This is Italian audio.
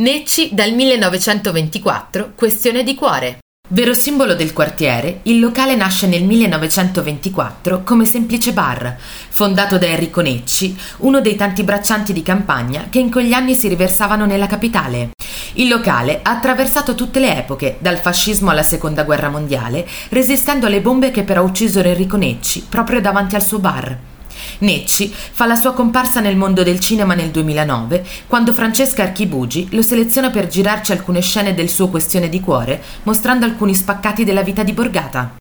Necci dal 1924, questione di cuore. Vero simbolo del quartiere, il locale nasce nel 1924 come semplice bar, fondato da Enrico Necci, uno dei tanti braccianti di campagna che in quegli anni si riversavano nella capitale. Il locale ha attraversato tutte le epoche, dal fascismo alla seconda guerra mondiale, resistendo alle bombe che però uccisero Enrico Necci proprio davanti al suo bar. Necci fa la sua comparsa nel mondo del cinema nel 2009, quando Francesca Archibugi lo seleziona per girarci alcune scene del suo Questione di cuore, mostrando alcuni spaccati della vita di Borgata.